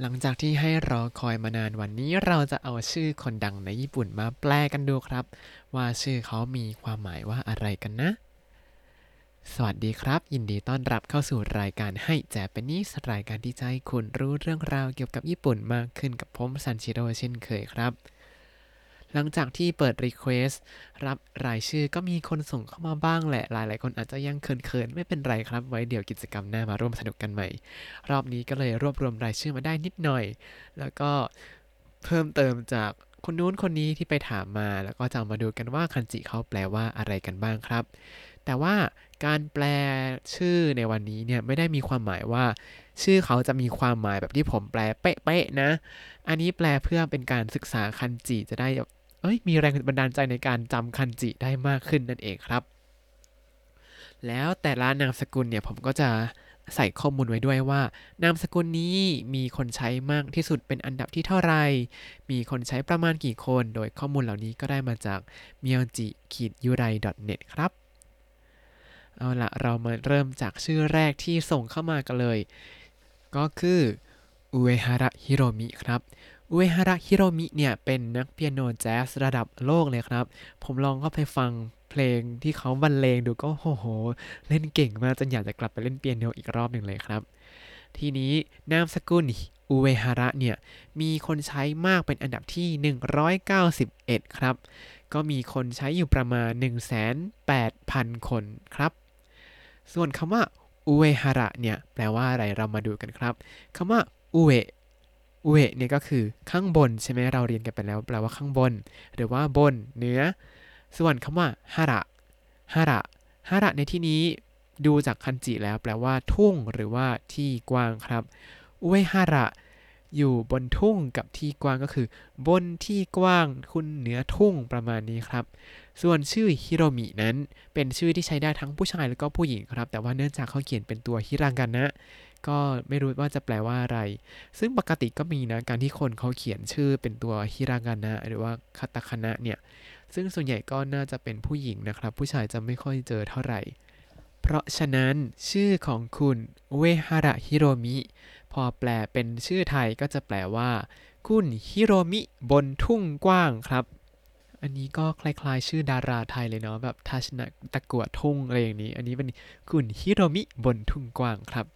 หลังจากที่ให้รอคอยมานานวันนี้เราจะเอาชื่อคนดังในญี่ปุ่นมาแปลกันดูครับ ว่าชื่อเขามีความหมายว่าอะไรกันนะ สวัสดีครับ ยินดีต้อนรับเข้าสู่รายการให้แจเปนิสรายการที่จะให้คุณรู้เรื่องราวเกี่ยวกับญี่ปุ่นมากขึ้นกับผมซันชิโร่เช่นเคยครับ หลังจากที่เปิด Request รับรายชื่อก็มีคนส่งเข้ามาบ้างแหละ หลายๆ คนอาจจะยังเขินๆ ไม่เป็นไรครับ ไว้เดี๋ยวกิจกรรมหน้ามาร่วมสนุกกันใหม่ รอบนี้ก็เลยรวบรวมรายชื่อมาได้นิดหน่อย แล้วก็เพิ่มเติมจากคนนู้นคนนี้ที่ไปถามมา แล้วก็จะมาดูกันว่าคันจิเขาแปลว่าอะไรกันบ้างครับ แต่ว่าการแปลชื่อในวันนี้เนี่ยไม่ได้มีความหมายว่า ชื่อเขาจะมีความหมายแบบที่ผมแปลเป๊ะๆนะ อันนี้แปลเพื่อเป็นการศึกษาคันจิจะได้ เอ้ยมีแรงบันดาลใจในการจำคันจิได้มากขึ้นนั่นเองครับ แล้วแต่ละนามสกุลเนี่ยผมก็จะใส่ข้อมูลไว้ด้วยว่า นามสกุลนี้มีคนใช้มากที่สุดเป็นอันดับที่เท่าไหร่มีคนใช้ประมาณกี่คน โดยข้อมูลเหล่านี้ก็ได้มาจาก m i o j i u r a i net ครับ เอาละเรามาเริ่มจากชื่อแรกที่ส่งเข้ามากันเลย ก็คืออุเอฮาระฮิโรมิครับ อุเอฮาระฮิโรมิเนี่ยเป็นนักเปียโนแจ๊สระดับโลกเลยครับ ผมลองเข้าไปฟังเพลงที่เขาบรรเลงดูก็โอ้โห เล่นเก่งมากจนอยากจะกลับไปเล่นเปียโนอีกรอบหนึ่งเลยครับ ทีนี้นามสกุลอุเอฮาระเนี่ยมีคนใช้มากเป็นอันดับที่ 191 ครับ ก็มีคนใช้อยู่ประมาณ108,000 คนครับ ส่วนคำว่าอุเอฮาระเนี่ยแปลว่าอะไรเรามาดูกันครับคำว่าอุเอ อุเอเนี่ยก็คือข้างบนใช่ไหมเราเรียนกันไปแล้วแปลว่าข้างบน หรือว่าบนเหนือ ส่วนคำว่าฮาระฮาระฮาระในที่นี้ดูจากคันจิแล้วแปลว่าทุ่งหรือว่าที่กว้างครับอุเอฮาระอยู่บนทุ่งกับที่กว้างก็คือ บนที่กว้างคุณเหนือทุ่งประมาณนี้ครับ ส่วนชื่อฮิโรมินั้นเป็นชื่อที่ใช้ได้ทั้งผู้ชายแล้วก็ผู้หญิงครับ แต่ว่าเนื่องจากเขาเขียนเป็นตัวฮิรางานะ ก็ไม่รู้ว่าจะแปลว่าอะไร ซึ่งปกติก็มีนะ การที่คนเขาเขียนชื่อเป็นตัวฮิรางานะหรือว่าคาตาคานะเนี่ย ซึ่งส่วนใหญ่ก็น่าจะเป็นผู้หญิงนะครับ ผู้ชายจะไม่ค่อยเจอเท่าไหร่ เพราะฉะนั้นชื่อของคุณเวฮาระฮิโรมิ พอแปลเป็นชื่อไทยก็จะแปลว่า คุณฮิโรมิบนทุ่งกว้างครับ อันนี้ก็คล้ายๆ ชื่อดาราไทยเลยเนาะแบบทัชนะตะกัวทุ่งอะไรอย่างนี้ อันนี้เป็นคุณฮิโรมิบนทุ่งกว้างครับ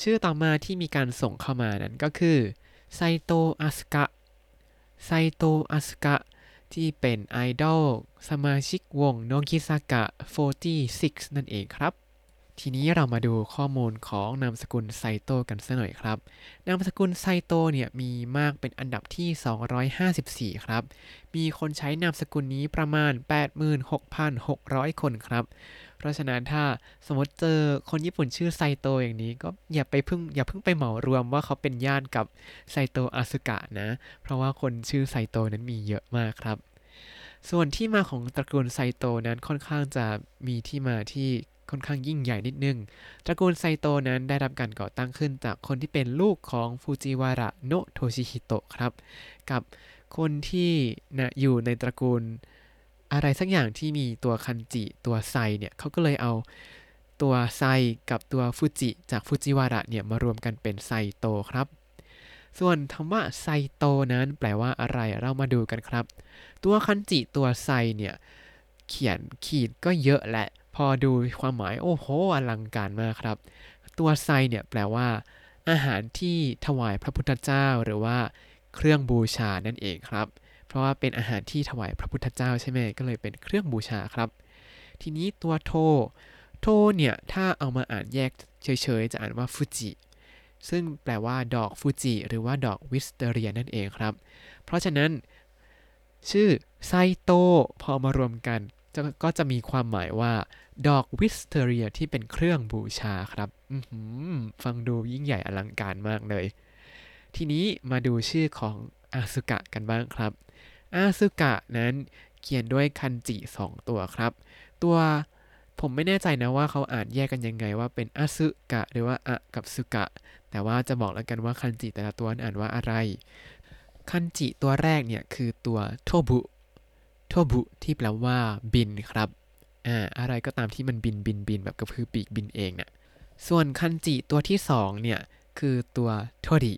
ชื่อต่อมาที่มีการส่งเข้ามานั้นก็คือไซโตอัสกะไซโตอัสกะที่เป็นไอดอลสมาชิกวงโนกิซากะ46 นั่นเองครับ ทีนี้เรามาดูข้อมูลของนามสกุลไซโตกันสักหน่อยครับ นามสกุลไซโตเนี่ยมีมากเป็นอันดับที่ 254 ครับ มีคนใช้นามสกุลนี้ประมาณ 86,600 คนครับ เพราะฉะนั้นถ้าสมมติเจอคนญี่ปุ่นชื่อไซโตอย่างนี้ก็อย่าไปพึ่งอย่าเพิ่งไปเหมารวมว่าเขาเป็นญาติกับไซโตอาสึกะนะ เพราะว่าคนชื่อไซโตนั้นมีเยอะมากครับ ส่วนที่มาของตระกูลไซโตนั้นค่อนข้างจะมีที่มาที่ค่อนข้างยิ่งใหญ่นิดนึง ตระกูลไซโตนั้นได้รับการก่อตั้งขึ้นจากคนที่เป็นลูกของฟูจิวาระโนโทชิฮิโตะครับ กับคนที่นะอยู่ในตระกูลอะไรสักอย่างที่มีตัวคันจิตัวไซเนี่ยเขาก็เลยเอาตัวไซกับตัวฟูจิจากฟูจิวาระเนี่ยมารวมกันเป็นไซโตครับ ส่วนคำว่าไซโตนั้นแปลว่าอะไรเรามาดูกันครับ ตัวคันจิตัวไซเนี่ย เขียนขีดก็เยอะแหละ พอดูความหมายโอ้โหอลังการมากครับ ตัวไซเนี่ยแปลว่า อาหารที่ถวายพระพุทธเจ้าหรือว่าเครื่องบูชานั่นเองครับ เพราะว่าเป็นอาหารที่ถวายพระพุทธเจ้าใช่ไหมก็เลยเป็นเครื่องบูชาครับ ทีนี้ตัวโท โทเนี่ยถ้าเอามาอ่านแยกเฉยๆ จะอ่านว่าฟูจิ ซึ่งแปลว่าดอกฟูจิหรือว่าดอกวิสเตเรียนั่นเองครับ เพราะฉะนั้น ชื่อไซโตพอมารวมกันก็จะมีความหมายว่า ดอกวิสเตเรียที่เป็นเครื่องบูชาครับฟังดูยิ่งใหญ่อลังการมากเลย ทีนี้มาดูชื่อของอาสุกะกันบ้างครับ อาสุกะนั้นเขียนด้วยคันจิสองตัวครับ ตัวผมไม่แน่ใจนะว่าเขาอ่านแยกกันยังไงว่าเป็นอาสุกะหรือว่าอะกับสุกะ แต่ว่าจะบอกแล้วกันว่าคันจิแต่ละตัวอ่านว่าอะไร คันจิตัวแรกเนี่ยคือตัวโทบุ โทบุที่แปลว่าบินครับ อ่า อะไรก็ตามที่มันบินบินบินแบบกระพือปีกบินเองเนี่ย ส่วนคันจิตัวที่สองเนี่ยคือตัวโทริ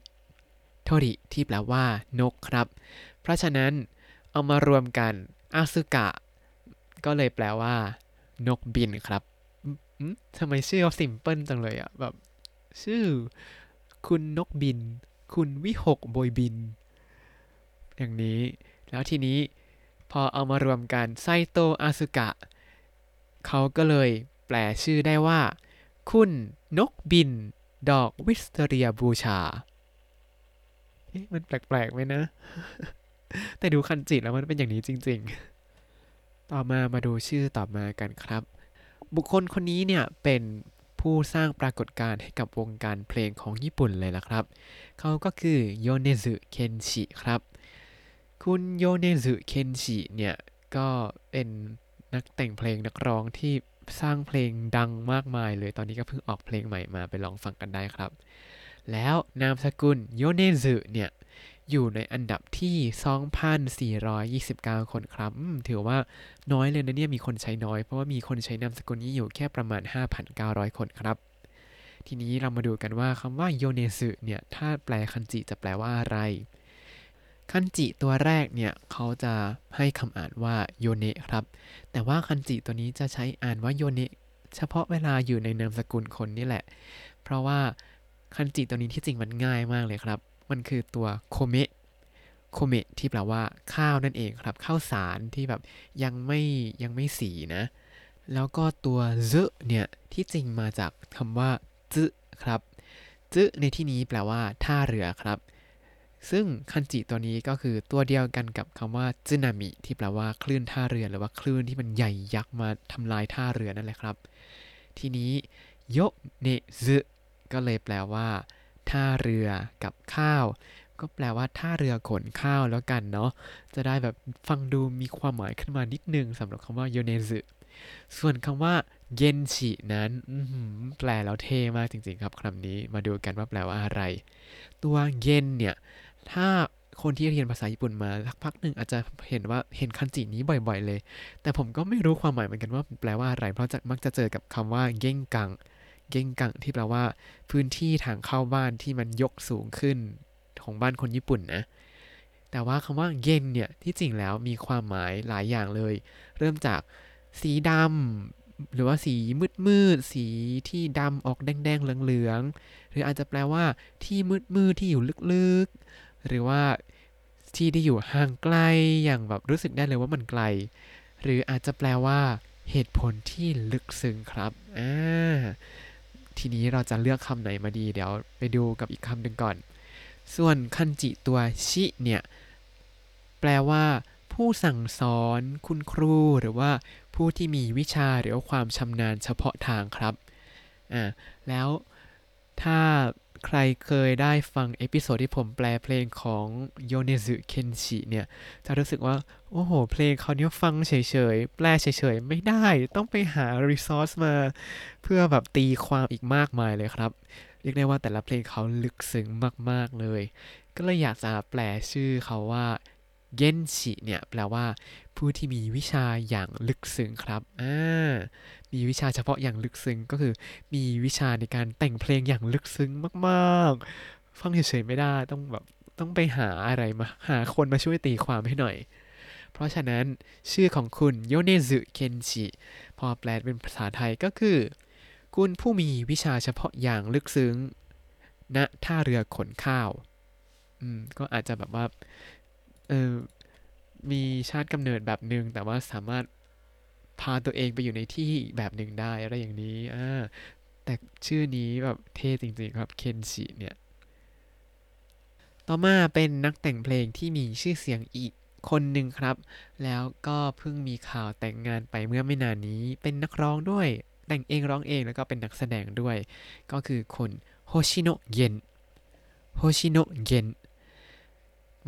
โทริที่แปลว่านกครับ เพราะฉะนั้นเอามารวมกันอาซึกะ ก็เลยแปลว่า นกบินครับอืมทำไมชื่อเขาซิมเพิลจังเลยอะแบบ ชื่อ คุณนกบิน คุณวิหกบยบิน อย่างนี้ แล้วทีนี้พอเอามารวมกันไซโตอาซึกะ เขาก็เลยแปลชื่อได้ว่า คุณนกบิน ดอกวิสเตเรียบูชาเอ๊ะมันแปลกๆไหมนะ แต่ดูคันจิแล้วมันเป็นอย่างนี้จริง ๆ ต่อมามาดูชื่อต่อมากันครับ บุคคลคนนี้เนี่ยเป็น ผู้สร้างปรากฏการณ์ให้กับวงการเพลงของญี่ปุ่นเลยล่ะครับ เขาก็คือโยเนซึเคนชิครับ คุณโยเนซึเคนชิเนี่ยก็เป็นนักแต่งเพลงนักร้องที่สร้างเพลงดังมากมายเลย ตอนนี้ก็เพิ่งออกเพลงใหม่มาไปลองฟังกันได้ครับ แล้วนามสกุลโยเนซึเนี่ย อยู่ในอันดับที่ 2,429 คนครับ ถือว่าน้อยเลยนะเนี่ยมีคนใช้น้อย เพราะว่ามีคนใช้นามสกุลนี้อยู่แค่ประมาณ 5,900 คนครับ ทีนี้เรามาดูกันว่าคำว่าโยเนซึเนี่ย ถ้าแปลคันจิจะแปลว่าอะไร คันจิตัวแรกเนี่ย เขาจะให้คำอ่านว่าโยเนะครับ แต่ว่าคันจิตัวนี้จะใช้อ่านว่าโยเนเฉพาะเวลาอยู่ในนามสกุลคนนี่แหละ เพราะว่าคันจิตัวนี้ที่จริงมันง่ายมากเลยครับ มันคือตัวโคเมะโคเมะที่แปลว่าข้าวนั่นเองครับ ข้าวสารที่แบบยังไม่ยังไม่สีนะ แล้วก็ตัวซึเนี่ยที่จริงมาจากคำว่าซึครับซึในที่นี้แปลว่าท่าเรือครับ ซึ่งคันจิตัวนี้ก็คือตัวเดียวกันกับคำว่าซึนามิที่แปลว่าคลื่นท่าเรือหรือว่าคลื่นที่มันใหญ่ยักษ์มาทำลายท่าเรือนั่นแหละครับ ทีนี้โยเนซึก็เลยแปลว่า ท่าเรือกับข้าว ก็แปลว่าท่าเรือขนข้าวแล้วกันเนาะจะได้แบบฟังดูมีความหมายขึ้นมานิดนึงสำหรับคำว่าโยเนซึส่วนคำว่าเย็นชินั้นแปลแล้วเท่มากจริงๆครับคำนี้มาดูกันว่าแปลว่าอะไร ตัวเย็นเนี่ย ถ้าคนที่เรียนภาษาญี่ปุ่นมาสักพักหนึ่งอาจจะเห็นว่าเห็นคันจินี้บ่อย ๆ เลย แต่ผมก็ไม่รู้ความหมายเหมือนกันว่าแปลว่าอะไร เพราะจะมักจะเจอกับคำว่าเก้งกัง เก้งกังที่แปลว่า พื้นที่ทางเข้าบ้านที่มันยกสูงขึ้นของบ้านคนญี่ปุ่นนะ แต่ว่าคำว่าเย็นเนี่ยที่จริงแล้วมีความหมายหลายอย่างเลย เริ่มจากสีดำหรือว่าสีมืดมืดสีที่ดำออกแดงๆเหลืองๆหรืออาจจะแปลว่า ที่มืดมืดที่อยู่ลึกๆ หรือว่าที่ที่อยู่ห่างไกลอย่างแบบรู้สึกได้เลยว่ามันไกล หรืออาจจะแปลว่า เหตุผลที่ลึกซึ้งครับอ่า ทีนี้เราจะเลือกคำไหนมาดี เดี๋ยวไปดูกับอีกคำหนึ่งก่อน ส่วนคันจิตัวชิเนี่ย แปลว่า ผู้สั่งสอนคุณครู หรือว่าผู้ที่มีวิชาหรือว่าความชำนาญเฉพาะทางครับอ่าแล้วถ้า ใครเคยได้ฟัง episode ที่ผมแปลเพลงของโยเนซึเคนชิเนี่ย จะรู้สึกว่า โอ้โห เพลงเขาเนี้ยฟังเฉยๆ แปลเฉยๆ ไม่ได้ ต้องไปหารีซอสมา เพื่อแบบตีความอีกมากมายเลยครับ เรียกได้ว่าแต่ละเพลงเขาลึกซึ้งมากๆเลย ก็เลยอยากจะแปลชื่อเขาว่า เยนชิเนี่ยแปลว่า ผู้ที่มีวิชาอย่างลึกซึ้งครับอ่ามีวิชาเฉพาะอย่างลึกซึ้งก็คือ มีวิชาในการแต่งเพลงอย่างลึกซึ้งมากๆ ฟังเฉยๆไม่ได้ต้องแบบต้องไปหาอะไรมา หาคนมาช่วยตีความให้หน่อย เพราะฉะนั้นชื่อของคุณโยเนซึเคนชิพอแปลเป็นภาษาไทยก็คือ คุณผู้มีวิชาเฉพาะอย่างลึกซึ้งณท่าเรือขนข้าว อืม ก็อาจจะแบบว่า เออมีชาติกำเนิดแบบหนึ่งแต่ว่าสามารถพาตัวเองไปอยู่ในที่แบบหนึ่งได้อะไรอย่างนี้อ่าแต่ชื่อนี้แบบเท่จริงๆครับเคนชิเนี่ย ต่อมาเป็นนักแต่งเพลงที่มีชื่อเสียงอีกคนหนึ่งครับ แล้วก็เพิ่งมีข่าวแต่งงานไปเมื่อไม่นานนี้ เป็นนักร้องด้วย แต่งเองร้องเองแล้วก็เป็นนักแสดงด้วย ก็คือคนโฮชิโนะเย็นโฮชิโนะเย็น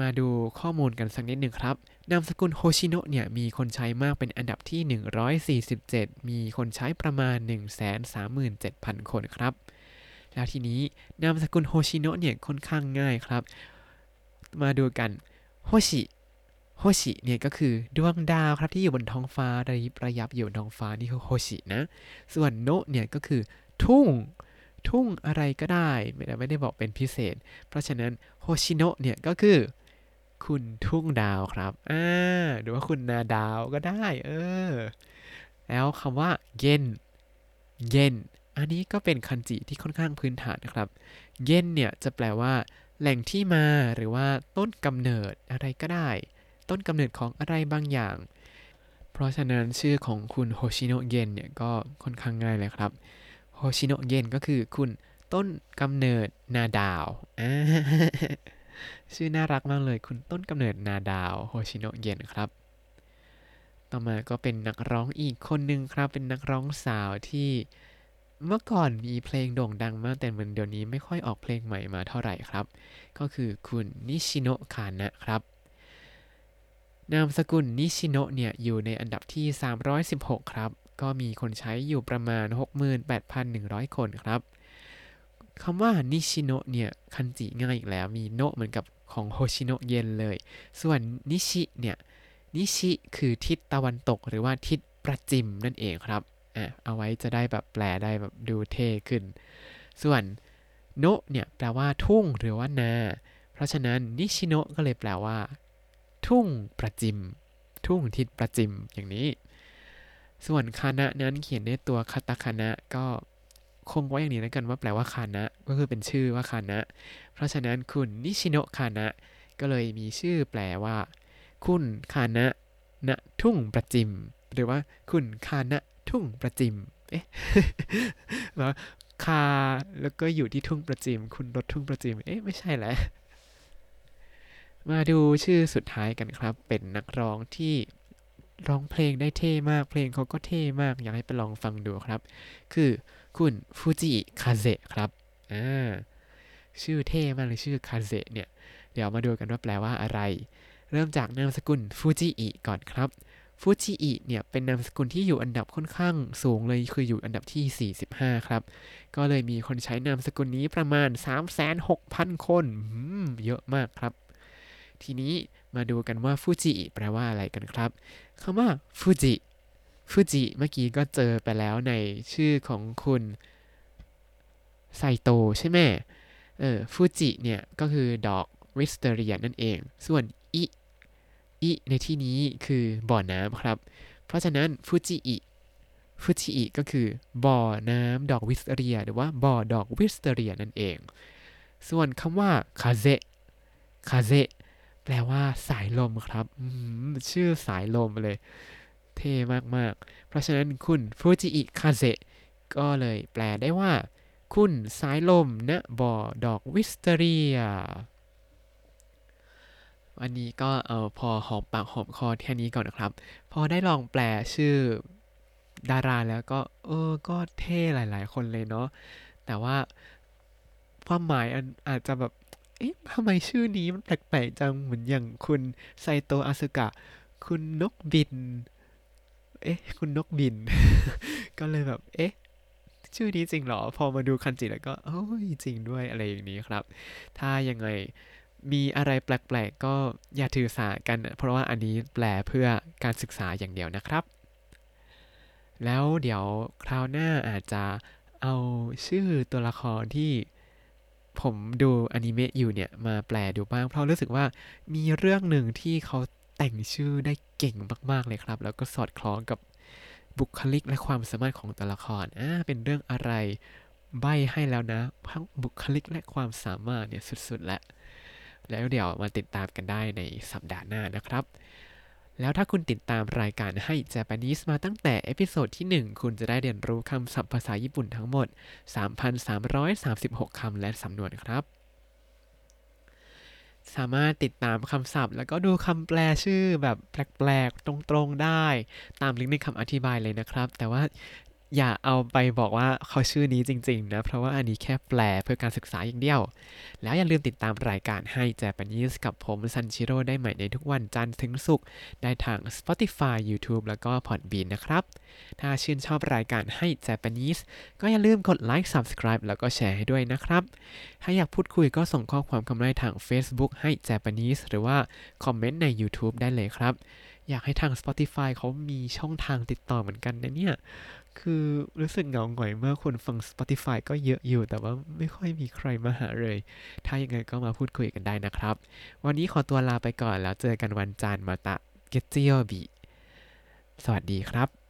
มาดูข้อมูลกันสักนิดหนึ่งครับ นามสกุลโฮชิโนะเนี่ยมีคนใช้มากเป็นอันดับที่ 147 มีคนใช้ประมาณ 137,000 คนครับ แล้วทีนี้นามสกุลโฮชิโนะเนี่ยค่อนข้างง่ายครับ มาดูกันโฮชิโฮชิเนี่ยก็คือดวงดาวครับที่อยู่บนท้องฟ้าระยิบระยับอยู่บนท้องฟ้านี่คือโฮชินะ ส่วนโนะเนี่ยก็คือทุ่งทุ่งอะไรก็ได้ ไม่ได้ไม่ได้บอกเป็นพิเศษ เพราะฉะนั้นโฮชิโนะเนี่ยก็คือ คุณทุ่งดาวครับ อ่า หรือว่าคุณนาดาวก็ได้ เออ แล้วคำว่าเย็น เย็น อันนี้ก็เป็นคันจิที่ค่อนข้างพื้นฐานนะครับ เย็นเนี่ยจะแปลว่า แหล่งที่มาหรือว่าต้นกำเนิดอะไรก็ได้ ต้นกำเนิดของอะไรบางอย่าง เพราะฉะนั้นชื่อของคุณโฮชิโนะเย็นเนี่ยก็ค่อนข้างง่ายเลยครับ โฮชิโนะเย็นก็คือคุณต้นกำเนิดนาดาวอ่า ชื่อน่ารักมากเลยคุณต้นกำเนิดนาดาวโฮชิโนะเย็นครับ ต่อมาก็เป็นนักร้องอีกคนหนึ่งครับ เป็นนักร้องสาวที่เมื่อก่อนมีเพลงโด่งดังมากแต่เหมือนเดี๋ยวนี้ไม่ค่อยออกเพลงใหม่มาเท่าไหร่ครับ ก็คือคุณนิชิโนะคานะครับ นามสกุลนิชิโนะเนี่ยอยู่ในอันดับที่ 316 ครับ ก็มีคนใช้อยู่ประมาณ 68,100 คนครับ คำว่านิชิโนะเนี่ยคันจิง่ายอีกแล้ว มีโนะเหมือนกับของโฮชิโนะเย็นเลย ส่วนนิชิเนี่ยนิชิคือทิศตะวันตกหรือว่าทิศประจิมนั่นเองครับอะเอาไว้จะได้แบบแปลได้แบบดูเท่ขึ้น ส่วนโนะเนี่ยแปลว่าทุ่งหรือว่านา เพราะฉะนั้นนิชิโนะก็เลยแปลว่า ทุ่งประจิม ทุ่งทิศประจิมอย่างนี้ ส่วนคานะนั้นเขียนด้วยตัวคาตาคานะก็ คงไว้อย่างนี้แล้วกันว่าแปลว่าคานะ ก็คือเป็นชื่อว่าคานะ เพราะฉะนั้นคุณนิชิโนะคานะ ก็เลยมีชื่อแปลว่า คุณคานะณทุ่งประจิม หรือว่าคุณคานะทุ่งประจิม เอ๊ะแล้วคาแล้วก็อยู่ที่ทุ่งประจิม คุณรถทุ่งประจิม เอ๊ะไม่ใช่แหละมาดูชื่อสุดท้ายกันครับ เป็นนักร้องที่ ร้องเพลงได้เท่มากเพลงเขาก็เท่มากอยากให้ไปลองฟังดูครับ คือคุณฟูจิคาเซครับอ่าชื่อเท่มากเลยชื่อคาเซเนี่ย เดี๋ยวมาดูกันว่าแปลว่าอะไร เริ่มจากนามสกุลฟูจิอิก่อนครับฟูจิอิเนี่ยเป็นนามสกุลที่อยู่อันดับค่อนข้างสูงเลยคืออยู่อันดับที่ 45 ครับ ก็เลยมีคนใช้นามสกุลนี้ประมาณ 36,000 คน เยอะมากครับ ทีนี้มาดูกันว่าฟูจิแปลว่าอะไรกันครับคำว่าฟูจิฟูจิเมื่อกี้ก็เจอไปแล้วในชื่อของคุณไซโตใช่ไหมเออฟูจิเนี่ยก็คือดอกวิสเตเรียนั่นเอง ส่วนอิอิในที่นี้คือบ่อน้ำครับ เพราะฉะนั้นฟูจิอิฟูจิอิก็คือบ่อน้ำดอกวิสเตเรีย หรือว่าบ่อดอกวิสเตเรียนั่นเอง ส่วนคำว่าคาเซคาเซ แปลว่าสายลมครับชื่อสายลมเลย เท่มากๆ เพราะฉะนั้นคุณฟูจิอิคาเซก็เลยแปลได้ว่า คุณสายลมณบ่อดอกวิสเตเรียวันนี้ก็เอาพอหอมปากหอมคอแค่นี้ก่อนนะครับ พอได้ลองแปลชื่อดาราแล้วก็เออก็เท่หลาย ๆ คนเลยเนาะแต่ว่าความหมายอาจจะแบบ อ๊ะทำไมชื่อนี้มันแปลกๆจังเหมือนอย่างคุณไซโตอาสึกะ คุณนกบิน เอ๊ะ คุณนกบิน ก็เลยแบบ เอ๊ะ ชื่อนี้จริงเหรอ พอมาดูคันจิแล้วก็โอ้ยจริงด้วยอะไรอย่างนี้ครับ ถ้ายังไงมีอะไรแปลกๆ ก็อย่าถือสากัน เพราะว่าอันนี้แปลเพื่อการศึกษาอย่างเดียวนะครับ แล้วเดี๋ยวคราวหน้าอาจจะเอาชื่อตัวละครที่ ผมดูอนิเมะอยู่เนี่ยมาแปลดูบ้าง เพราะรู้สึกว่ามีเรื่องหนึ่งที่เขาแต่งชื่อได้เก่งมาก ๆ เลยครับ แล้วก็สอดคล้องกับบุคลิกและความสามารถของตัวละครอ่าเป็นเรื่องอะไรใบ้ให้แล้วนะทั้งบุคลิกและความสามารถเนี่ยสุดๆ แล้วแล้วเดี๋ยวมาติดตามกันได้ในสัปดาห์หน้านะครับ แล้วถ้าคุณติดตามรายการให้ Japanese มาตั้งแต่ episode ที่ 1 คุณจะได้เรียนรู้คำศัพท์ภาษาญี่ปุ่นทั้งหมด 3,336 คำและสำนวนครับ สามารถติดตามคำศัพท์ แล้วก็ดูคำแปลชื่อแบบแปลกๆ ตรงๆ ได้ ตามลิงก์ในคำอธิบายเลยนะครับ แต่ว่า อย่าเอาไปบอกว่าเขาชื่อนี้จริง ๆ นะ เพราะว่าอันนี้แค่แปลเพื่อการศึกษาอย่างเดียว แล้วอย่าลืมติดตามรายการให้แจปนิสกับผมซันชิโร่ได้ใหม่ในทุกวันจันทร์ถึงศุกร์ได้ทาง Spotify YouTube แล้วก็ Podbean นะครับ ถ้าชื่นชอบรายการให้ Japanese ก็อย่าลืมกดไลค์ Subscribe แล้วก็แชร์ให้ด้วยนะครับ ถ้าอยากพูดคุยก็ส่งข้อความคำได้ทาง Facebook ให้ Japanese หรือว่าคอมเมนต์ใน YouTube ได้เลยครับอยากให้ทาง Spotify เขามีช่องทางติดต่อเหมือนกันนะเนี่ย คือรู้สึกเหงาหงอยเมื่อคนฟัง Spotify ก็เยอะอยู่ แต่ว่าไม่ค่อยมีใครมาหาเลย ถ้ายังไงก็มาพูดคุยกันได้นะครับ วันนี้ขอตัวลาไปก่อนแล้วเจอกันวันจันทร์มาตะเกจิโอบิสวัสดีครับ